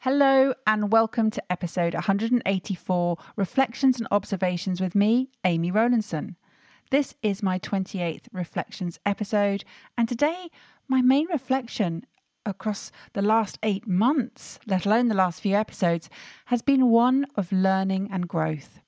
Hello, and welcome to episode 184 Reflections and Observations with me, Amy Rowlandson. This is my 28th Reflections episode, and today my main reflection across the last eight months, let alone the last few episodes, has been one of learning and growth.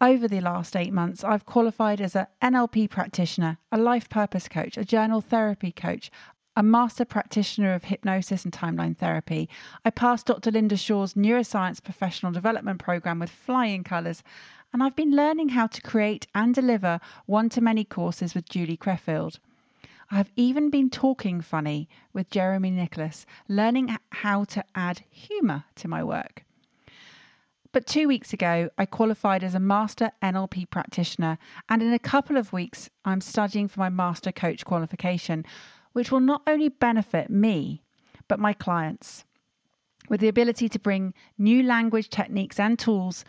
Over the last eight months, I've qualified as an NLP practitioner, a life purpose coach, a journal therapy coach, a master practitioner of hypnosis and timeline therapy. I passed Dr. Linda Shaw's neuroscience professional development program with flying colours, and I've been learning how to create and deliver one to many courses with Julie Creffield. I have even been talking funny with Jeremy Nicholas, learning how to add humour to my work. But two weeks ago, I qualified as a Master NLP practitioner, and in a couple of weeks, I'm studying for my Master Coach qualification, which will not only benefit me, but my clients, with the ability to bring new language techniques and tools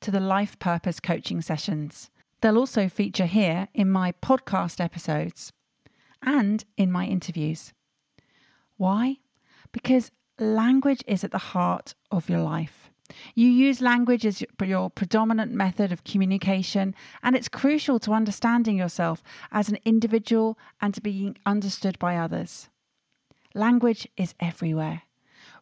to the life purpose coaching sessions. They'll also feature here in my podcast episodes and in my interviews. Why? Because language is at the heart of your life. You use language as your predominant method of communication, and it's crucial to understanding yourself as an individual and to being understood by others. Language is everywhere.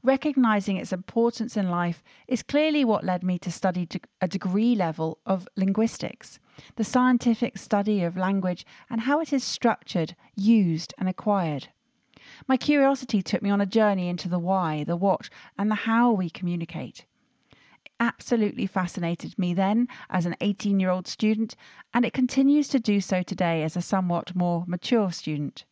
Recognizing its importance in life is clearly what led me to study a degree level of linguistics, the scientific study of language and how it is structured, used, and acquired. My curiosity took me on a journey into the why, the what, and the how we communicate absolutely fascinated me then as an 18 year old student, and it continues to do so today as a somewhat more mature student.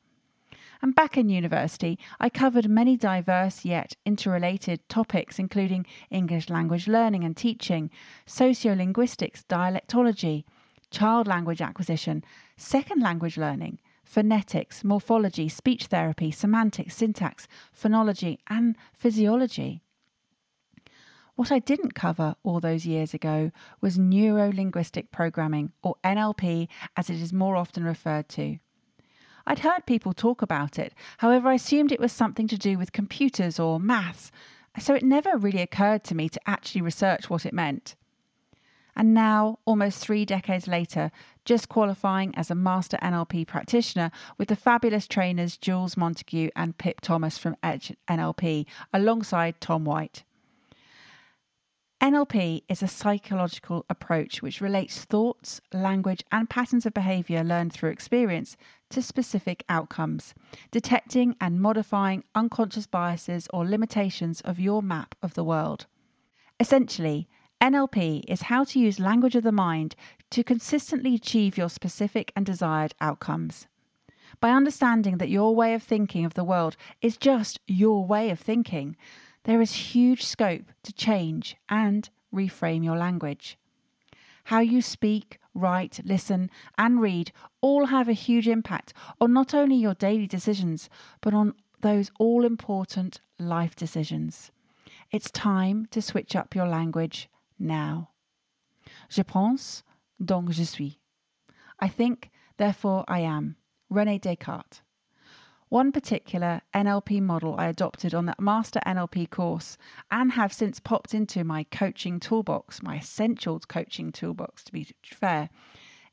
And back in university, I covered many diverse yet interrelated topics, including English language learning and teaching, sociolinguistics, dialectology, child language acquisition, second language learning, phonetics, morphology, speech therapy, semantics, syntax, phonology, and physiology. What I didn't cover all those years ago was neuro linguistic programming, or NLP as it is more often referred to. I'd heard people talk about it, however, I assumed it was something to do with computers or maths, so it never really occurred to me to actually research what it meant. And now, almost three decades later, just qualifying as a master NLP practitioner with the fabulous trainers Jules Montague and Pip Thomas from Edge NLP, alongside Tom White. NLP is a psychological approach which relates thoughts, language, and patterns of behavior learned through experience to specific outcomes, detecting and modifying unconscious biases or limitations of your map of the world. Essentially, NLP is how to use language of the mind to consistently achieve your specific and desired outcomes. By understanding that your way of thinking of the world is just your way of thinking, there is huge scope to change and reframe your language. How you speak, write, listen, and read all have a huge impact on not only your daily decisions, but on those all important life decisions. It's time to switch up your language now. Je pense, donc je suis. I think, therefore I am. Rene Descartes. One particular NLP model I adopted on that Master NLP course and have since popped into my coaching toolbox, my essential coaching toolbox to be fair,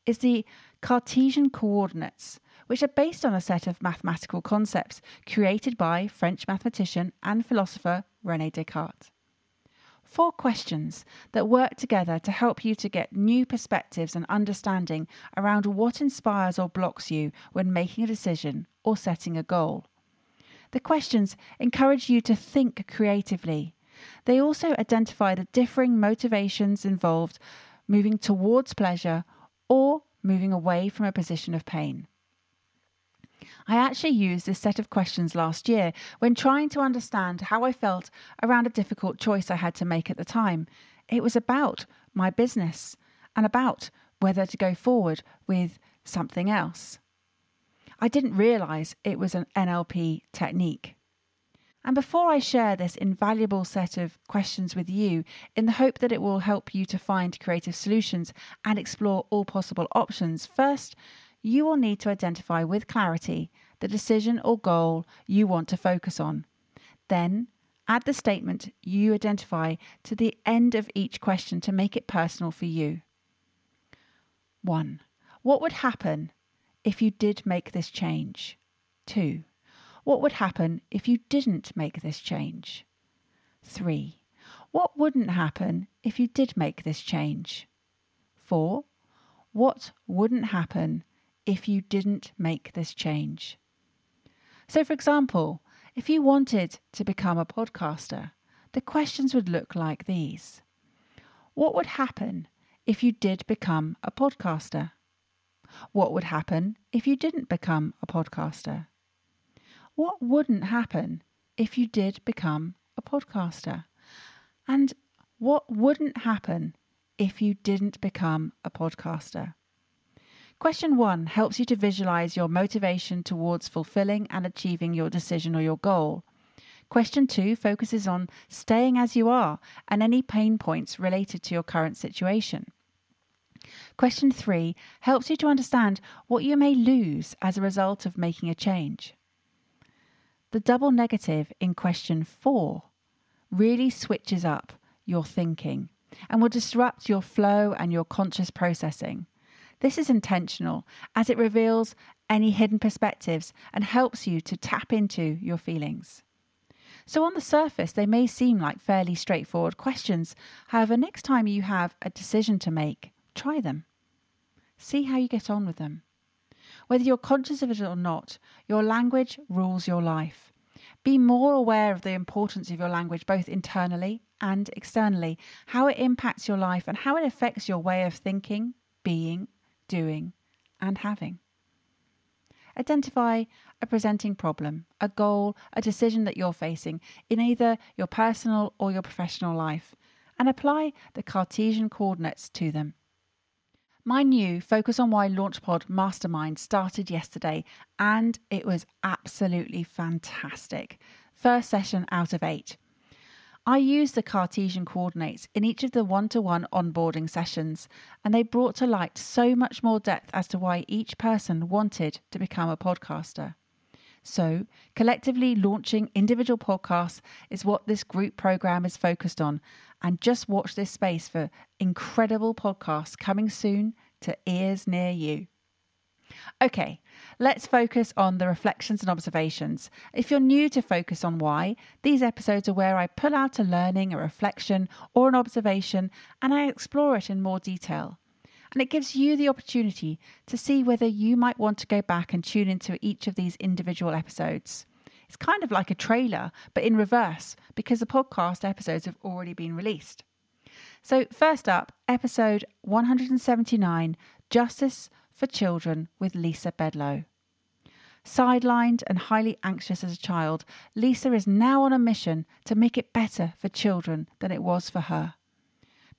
is the Cartesian coordinates, which are based on a set of mathematical concepts created by French mathematician and philosopher Rene Descartes. Four questions that work together to help you to get new perspectives and understanding around what inspires or blocks you when making a decision or setting a goal. The questions encourage you to think creatively. They also identify the differing motivations involved moving towards pleasure or moving away from a position of pain. I actually used this set of questions last year when trying to understand how I felt around a difficult choice I had to make at the time. It was about my business and about whether to go forward with something else. I didn't realize it was an NLP technique. And before I share this invaluable set of questions with you, in the hope that it will help you to find creative solutions and explore all possible options, first, you will need to identify with clarity the decision or goal you want to focus on. Then, add the statement you identify to the end of each question to make it personal for you. 1. What would happen if you did make this change? 2. What would happen if you didn't make this change? 3. What wouldn't happen if you did make this change? 4. What wouldn't happen if you didn't make this change. So, for example, if you wanted to become a podcaster, the questions would look like these What would happen if you did become a podcaster? What would happen if you didn't become a podcaster? What wouldn't happen if you did become a podcaster? And what wouldn't happen if you didn't become a podcaster? Question one helps you to visualize your motivation towards fulfilling and achieving your decision or your goal. Question two focuses on staying as you are and any pain points related to your current situation. Question three helps you to understand what you may lose as a result of making a change. The double negative in question four really switches up your thinking and will disrupt your flow and your conscious processing. This is intentional as it reveals any hidden perspectives and helps you to tap into your feelings. So, on the surface, they may seem like fairly straightforward questions. However, next time you have a decision to make, try them. See how you get on with them. Whether you're conscious of it or not, your language rules your life. Be more aware of the importance of your language, both internally and externally, how it impacts your life, and how it affects your way of thinking, being, doing, and having. Identify a presenting problem, a goal, a decision that you're facing in either your personal or your professional life, and apply the Cartesian coordinates to them. My new Focus on Why Launchpod Mastermind started yesterday and it was absolutely fantastic. First session out of eight. I used the Cartesian coordinates in each of the one to one onboarding sessions, and they brought to light so much more depth as to why each person wanted to become a podcaster. So, collectively launching individual podcasts is what this group program is focused on. And just watch this space for incredible podcasts coming soon to ears near you. Okay, let's focus on the reflections and observations. If you're new to Focus on Why, these episodes are where I pull out a learning, a reflection, or an observation and I explore it in more detail. And it gives you the opportunity to see whether you might want to go back and tune into each of these individual episodes. It's kind of like a trailer, but in reverse, because the podcast episodes have already been released. So, first up, episode 179 Justice for Children with Lisa Bedlow. Sidelined and highly anxious as a child, Lisa is now on a mission to make it better for children than it was for her.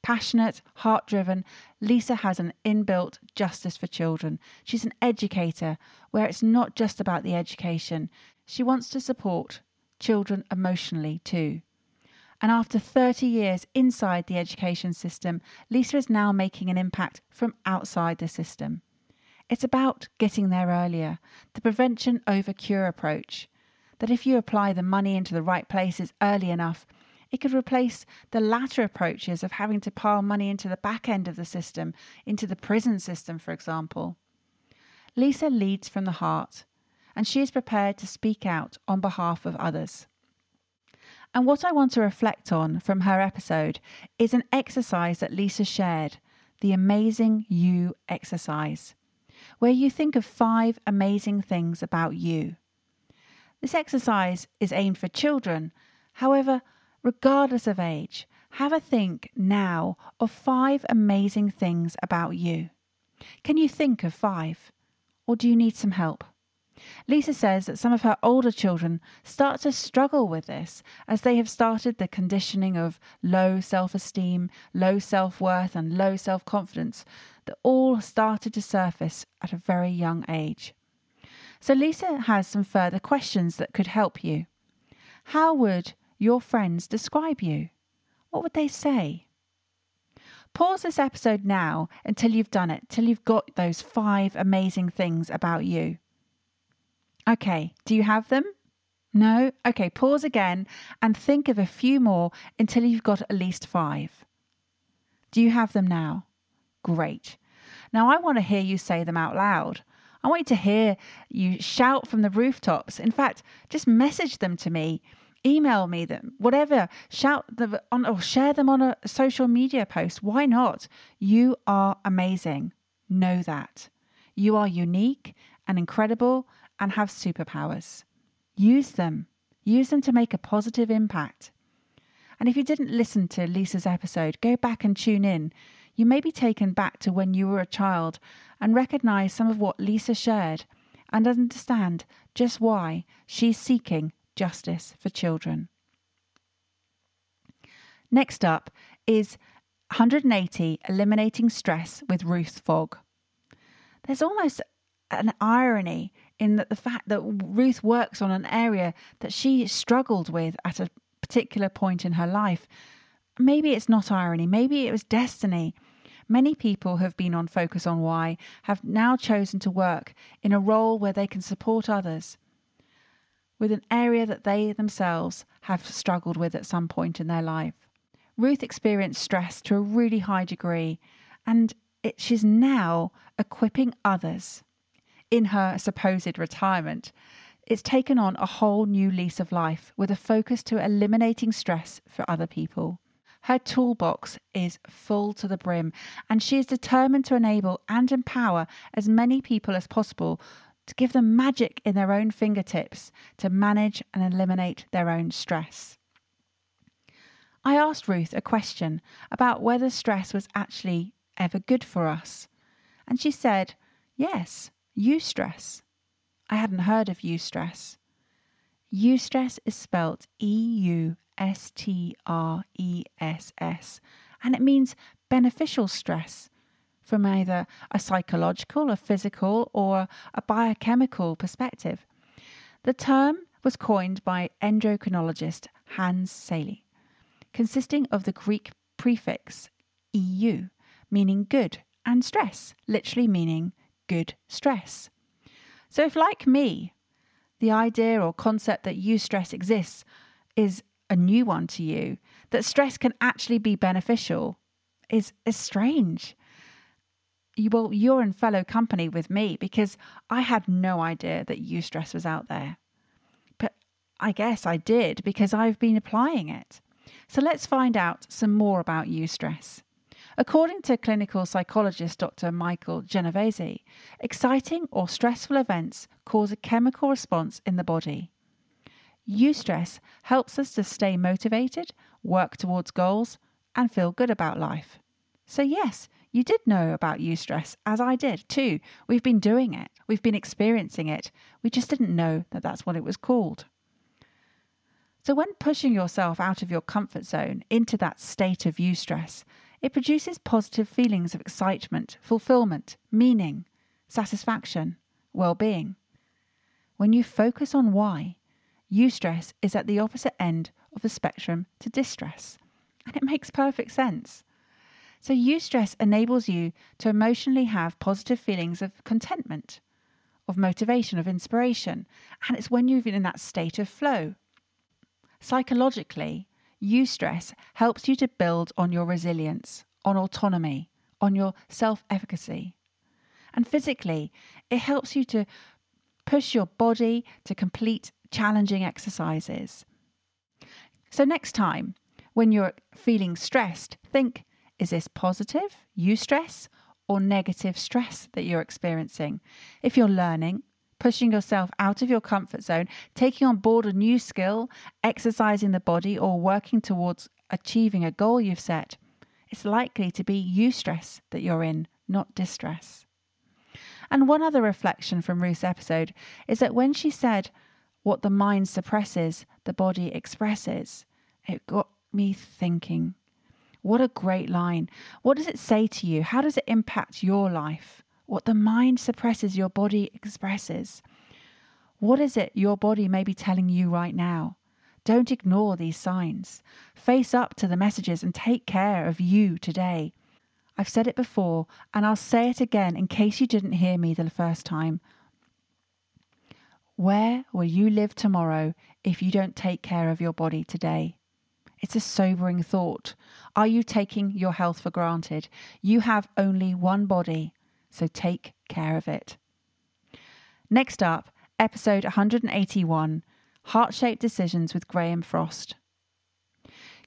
Passionate, heart driven, Lisa has an inbuilt justice for children. She's an educator where it's not just about the education, she wants to support children emotionally too. And after 30 years inside the education system, Lisa is now making an impact from outside the system. It's about getting there earlier, the prevention over cure approach. That if you apply the money into the right places early enough, it could replace the latter approaches of having to pile money into the back end of the system, into the prison system, for example. Lisa leads from the heart, and she is prepared to speak out on behalf of others. And what I want to reflect on from her episode is an exercise that Lisa shared the Amazing You exercise where you think of five amazing things about you. This exercise is aimed for children. However, regardless of age, have a think now of five amazing things about you. Can you think of five? Or do you need some help? Lisa says that some of her older children start to struggle with this as they have started the conditioning of low self esteem, low self worth, and low self confidence that all started to surface at a very young age. So, Lisa has some further questions that could help you. How would your friends describe you? What would they say? Pause this episode now until you've done it, till you've got those five amazing things about you. Okay, do you have them? No? Okay, pause again and think of a few more until you've got at least five. Do you have them now? Great. Now I want to hear you say them out loud. I want you to hear you shout from the rooftops. In fact, just message them to me, email me them, whatever. Shout them on or share them on a social media post. Why not? You are amazing. Know that. You are unique and incredible and have superpowers. Use them. Use them to make a positive impact. And if you didn't listen to Lisa's episode, go back and tune in. You may be taken back to when you were a child and recognize some of what Lisa shared and understand just why she's seeking justice for children. Next up is 180 Eliminating Stress with Ruth Fogg. There's almost an irony in that the fact that Ruth works on an area that she struggled with at a particular point in her life. Maybe it's not irony, maybe it was destiny. Many people who have been on Focus on Why have now chosen to work in a role where they can support others with an area that they themselves have struggled with at some point in their life. Ruth experienced stress to a really high degree, and it, she's now equipping others in her supposed retirement, it's taken on a whole new lease of life with a focus to eliminating stress for other people. Her toolbox is full to the brim, and she is determined to enable and empower as many people as possible to give them magic in their own fingertips to manage and eliminate their own stress. I asked Ruth a question about whether stress was actually ever good for us, and she said, Yes, Eustress. I hadn't heard of eustress. Eustress is spelt E U S T R E S S, and it means beneficial stress from either a psychological, a physical, or a biochemical perspective. The term was coined by endocrinologist Hans Selye, consisting of the Greek prefix EU, meaning good, and stress, literally meaning good stress. So, if like me, the idea or concept that eustress exists is a new one to you, that stress can actually be beneficial is, is strange. You, well, you're in fellow company with me because I had no idea that eustress was out there. But I guess I did because I've been applying it. So let's find out some more about eustress. According to clinical psychologist Dr. Michael Genovese, exciting or stressful events cause a chemical response in the body. Eustress helps us to stay motivated, work towards goals, and feel good about life. So, yes, you did know about eustress, as I did too. We've been doing it, we've been experiencing it. We just didn't know that that's what it was called. So, when pushing yourself out of your comfort zone into that state of eustress, it produces positive feelings of excitement, fulfillment, meaning, satisfaction, well being. When you focus on why, eustress is at the opposite end of the spectrum to distress. And it makes perfect sense. So, eustress enables you to emotionally have positive feelings of contentment, of motivation, of inspiration. And it's when you're in that state of flow. Psychologically, Eustress helps you to build on your resilience, on autonomy, on your self efficacy. And physically, it helps you to push your body to complete challenging exercises. So, next time when you're feeling stressed, think is this positive, eustress, or negative stress that you're experiencing? If you're learning, pushing yourself out of your comfort zone, taking on board a new skill, exercising the body, or working towards achieving a goal you've set, it's likely to be eustress that you're in, not distress. And one other reflection from Ruth's episode is that when she said, What the mind suppresses, the body expresses, it got me thinking. What a great line. What does it say to you? How does it impact your life? What the mind suppresses, your body expresses. What is it your body may be telling you right now? Don't ignore these signs. Face up to the messages and take care of you today. I've said it before, and I'll say it again in case you didn't hear me the first time. Where will you live tomorrow if you don't take care of your body today? It's a sobering thought. Are you taking your health for granted? You have only one body, so take care of it. Next up, episode 181 Heart Shaped Decisions with Graham Frost.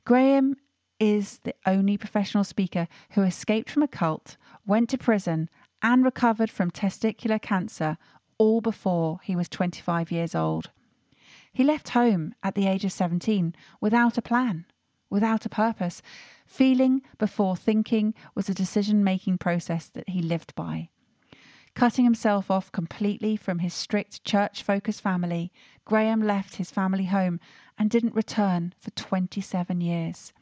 Graham is the only professional speaker who escaped from a cult, went to prison, and recovered from testicular cancer all before he was 25 years old. He left home at the age of 17 without a plan, without a purpose. Feeling before thinking was a decision making process that he lived by. Cutting himself off completely from his strict church focused family, Graham left his family home and didn't return for 27 years.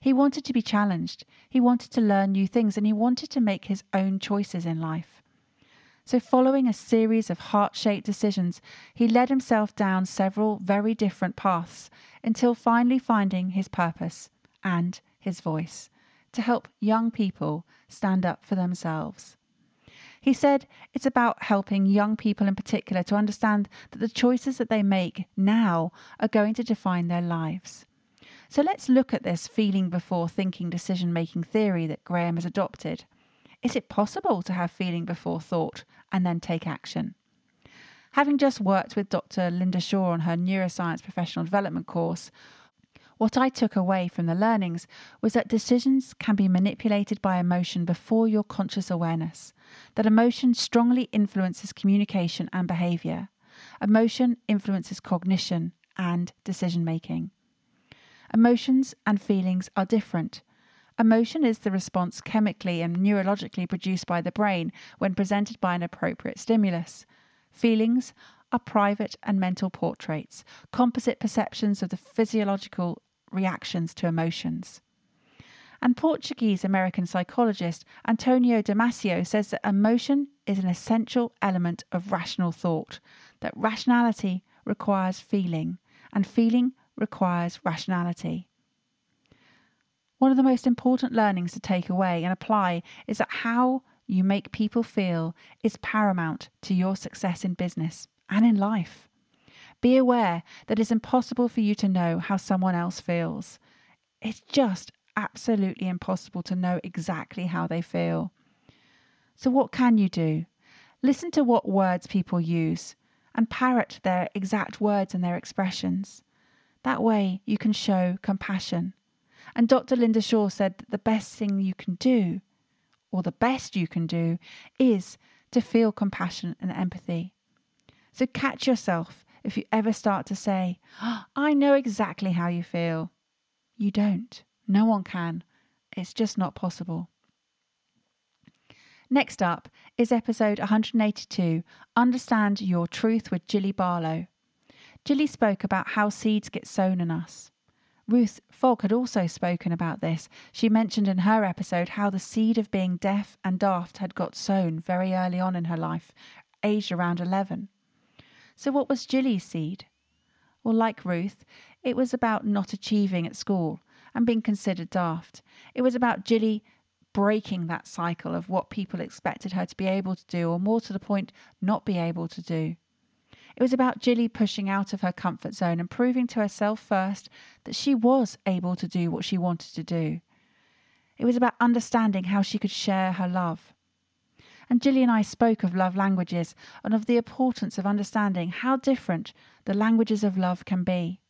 He wanted to be challenged, he wanted to learn new things, and he wanted to make his own choices in life. So, following a series of heart shaped decisions, he led himself down several very different paths until finally finding his purpose and his voice to help young people stand up for themselves. He said it's about helping young people in particular to understand that the choices that they make now are going to define their lives. So let's look at this feeling before thinking decision making theory that Graham has adopted. Is it possible to have feeling before thought and then take action? Having just worked with Dr. Linda Shaw on her neuroscience professional development course, what I took away from the learnings was that decisions can be manipulated by emotion before your conscious awareness, that emotion strongly influences communication and behavior. Emotion influences cognition and decision making. Emotions and feelings are different. Emotion is the response chemically and neurologically produced by the brain when presented by an appropriate stimulus. Feelings are private and mental portraits, composite perceptions of the physiological reactions to emotions. And Portuguese American psychologist Antonio Damasio says that emotion is an essential element of rational thought, that rationality requires feeling, and feeling requires rationality. One of the most important learnings to take away and apply is that how you make people feel is paramount to your success in business and in life. Be aware that it's impossible for you to know how someone else feels. It's just absolutely impossible to know exactly how they feel. So, what can you do? Listen to what words people use and parrot their exact words and their expressions. That way, you can show compassion and Dr. Linda Shaw said that the best thing you can do, or the best you can do, is to feel compassion and empathy. So catch yourself if you ever start to say, oh, I know exactly how you feel. You don't. No one can. It's just not possible. Next up is episode 182 Understand Your Truth with Jilly Barlow. Jilly spoke about how seeds get sown in us. Ruth Fogg had also spoken about this. She mentioned in her episode how the seed of being deaf and daft had got sown very early on in her life, aged around 11. So, what was Jilly's seed? Well, like Ruth, it was about not achieving at school and being considered daft. It was about Jilly breaking that cycle of what people expected her to be able to do, or more to the point, not be able to do. It was about Jilly pushing out of her comfort zone and proving to herself first that she was able to do what she wanted to do. It was about understanding how she could share her love. And Jilly and I spoke of love languages and of the importance of understanding how different the languages of love can be.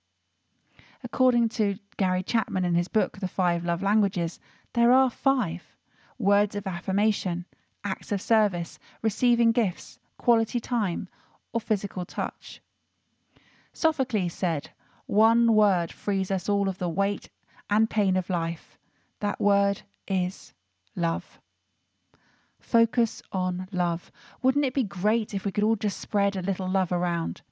According to Gary Chapman in his book, The Five Love Languages, there are five words of affirmation, acts of service, receiving gifts, quality time, or physical touch. Sophocles said, One word frees us all of the weight and pain of life. That word is love. Focus on love. Wouldn't it be great if we could all just spread a little love around?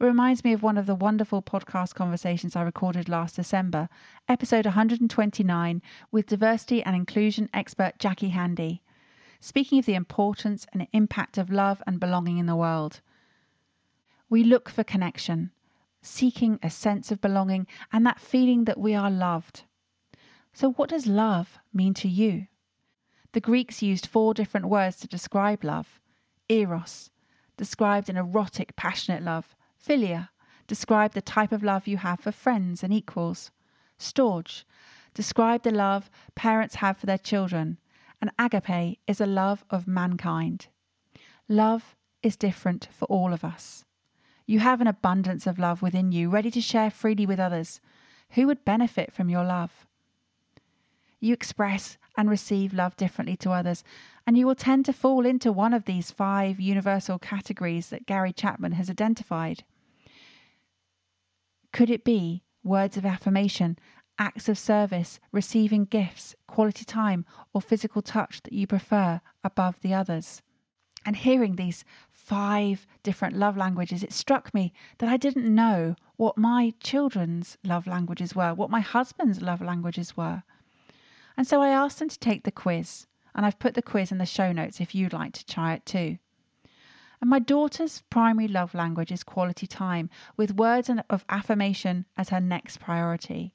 It reminds me of one of the wonderful podcast conversations I recorded last December, episode 129, with diversity and inclusion expert Jackie Handy, speaking of the importance and impact of love and belonging in the world. We look for connection, seeking a sense of belonging and that feeling that we are loved. So, what does love mean to you? The Greeks used four different words to describe love eros, described an erotic, passionate love, philia, described the type of love you have for friends and equals, storge, described the love parents have for their children, and agape is a love of mankind. Love is different for all of us. You have an abundance of love within you, ready to share freely with others. Who would benefit from your love? You express and receive love differently to others, and you will tend to fall into one of these five universal categories that Gary Chapman has identified. Could it be words of affirmation, acts of service, receiving gifts, quality time, or physical touch that you prefer above the others? And hearing these five different love languages, it struck me that I didn't know what my children's love languages were, what my husband's love languages were. And so I asked them to take the quiz, and I've put the quiz in the show notes if you'd like to try it too. And my daughter's primary love language is quality time, with words of affirmation as her next priority.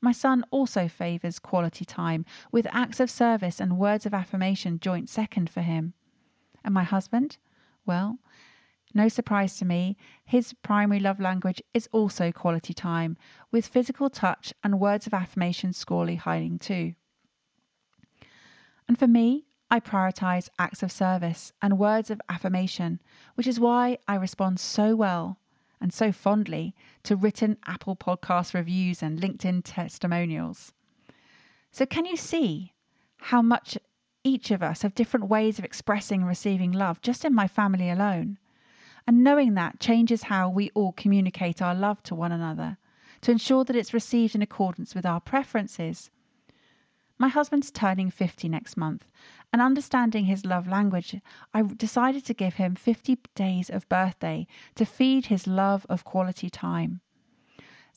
My son also favours quality time, with acts of service and words of affirmation joint second for him. And my husband? Well, no surprise to me, his primary love language is also quality time, with physical touch and words of affirmation scorely hiding too. And for me, I prioritize acts of service and words of affirmation, which is why I respond so well and so fondly to written Apple Podcast reviews and LinkedIn testimonials. So, can you see how much each of us have different ways of expressing and receiving love just in my family alone? And knowing that changes how we all communicate our love to one another to ensure that it's received in accordance with our preferences my husband's turning 50 next month, and understanding his love language, I decided to give him 50 days of birthday to feed his love of quality time.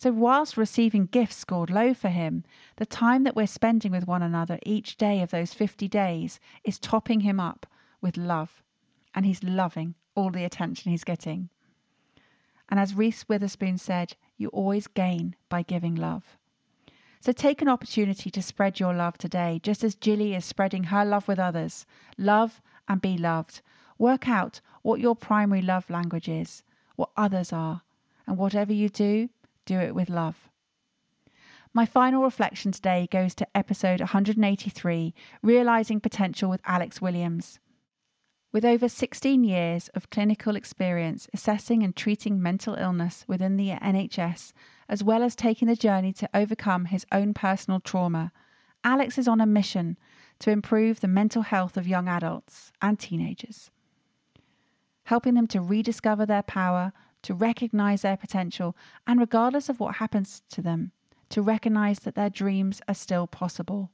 So, whilst receiving gifts scored low for him, the time that we're spending with one another each day of those 50 days is topping him up with love, and he's loving all the attention he's getting. And as Reese Witherspoon said, you always gain by giving love. So take an opportunity to spread your love today, just as Jilly is spreading her love with others. Love and be loved. Work out what your primary love language is, what others are, and whatever you do, do it with love. My final reflection today goes to episode 183 Realizing Potential with Alex Williams. With over 16 years of clinical experience assessing and treating mental illness within the NHS, as well as taking the journey to overcome his own personal trauma, Alex is on a mission to improve the mental health of young adults and teenagers, helping them to rediscover their power, to recognize their potential, and regardless of what happens to them, to recognize that their dreams are still possible.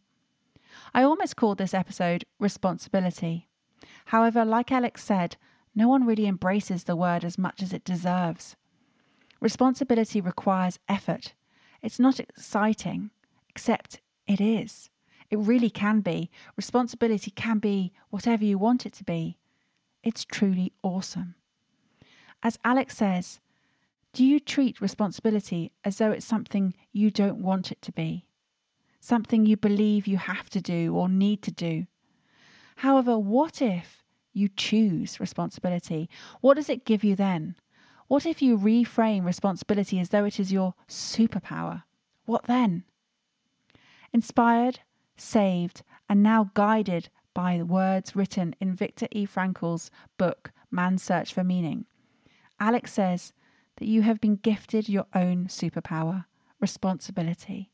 I almost called this episode Responsibility. However, like Alex said, no one really embraces the word as much as it deserves. Responsibility requires effort. It's not exciting, except it is. It really can be. Responsibility can be whatever you want it to be. It's truly awesome. As Alex says, do you treat responsibility as though it's something you don't want it to be? Something you believe you have to do or need to do? However, what if you choose responsibility? What does it give you then? What if you reframe responsibility as though it is your superpower? What then? Inspired, saved, and now guided by words written in Viktor E. Frankl's book, Man's Search for Meaning, Alex says that you have been gifted your own superpower, responsibility.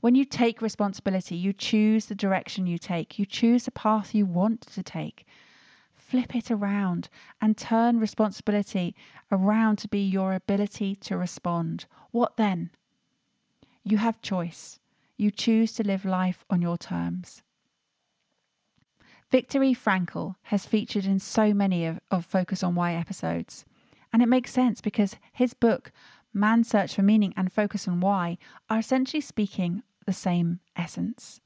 When you take responsibility, you choose the direction you take, you choose the path you want to take, flip it around and turn responsibility around to be your ability to respond. What then? You have choice. You choose to live life on your terms. Viktor E. Frankl has featured in so many of, of Focus on Why episodes. And it makes sense because his book, Man's Search for Meaning and Focus on Why, are essentially speaking the same essence.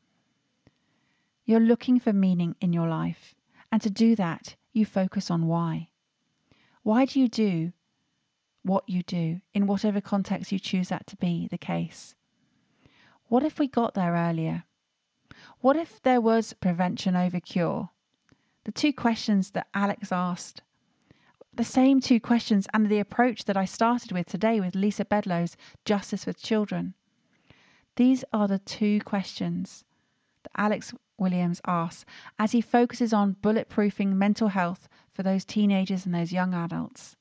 You're looking for meaning in your life. And to do that, you focus on why. Why do you do what you do in whatever context you choose that to be the case? What if we got there earlier? What if there was prevention over cure? The two questions that Alex asked, the same two questions and the approach that I started with today with Lisa Bedloe's Justice with Children. These are the two questions that Alex Williams asks as he focuses on bulletproofing mental health for those teenagers and those young adults.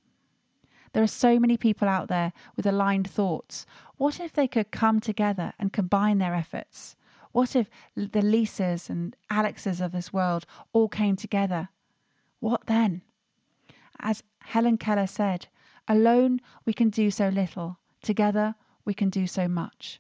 There are so many people out there with aligned thoughts. What if they could come together and combine their efforts? What if the Lisas and Alexes of this world all came together? What then? As Helen Keller said, alone we can do so little, together we can do so much.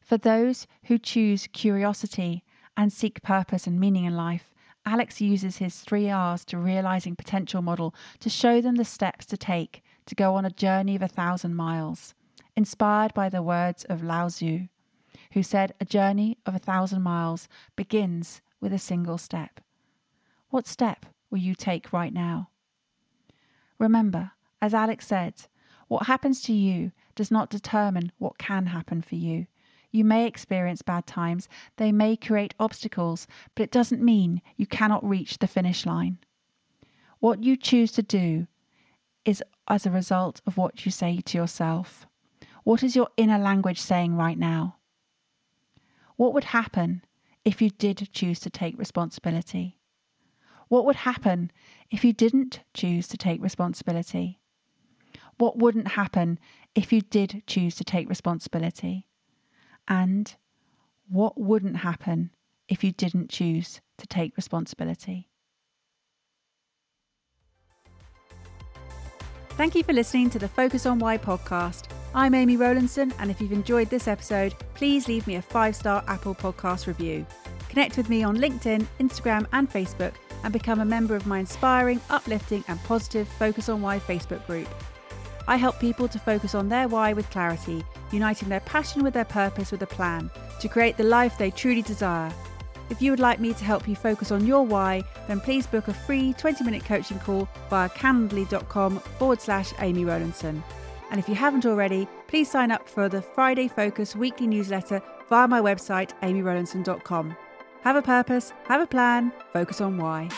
For those who choose curiosity and seek purpose and meaning in life, Alex uses his three R's to realizing potential model to show them the steps to take to go on a journey of a thousand miles, inspired by the words of Lao Tzu who said a journey of a thousand miles begins with a single step. What step will you take right now? Remember, as Alex said, what happens to you does not determine what can happen for you. You may experience bad times, they may create obstacles, but it doesn't mean you cannot reach the finish line. What you choose to do is as a result of what you say to yourself. What is your inner language saying right now? What would happen if you did choose to take responsibility? What would happen if you didn't choose to take responsibility? What wouldn't happen if you did choose to take responsibility? And what wouldn't happen if you didn't choose to take responsibility? Thank you for listening to the Focus on Why podcast. I'm Amy Rowlandson, and if you've enjoyed this episode, please leave me a five star Apple Podcast review. Connect with me on LinkedIn, Instagram, and Facebook, and become a member of my inspiring, uplifting, and positive Focus on Why Facebook group. I help people to focus on their why with clarity, uniting their passion with their purpose with a plan to create the life they truly desire. If you would like me to help you focus on your why, then please book a free 20 minute coaching call via calendly.com forward slash Amy Rowlandson. And if you haven't already, please sign up for the Friday Focus weekly newsletter via my website, amyrowlandson.com. Have a purpose, have a plan, focus on why.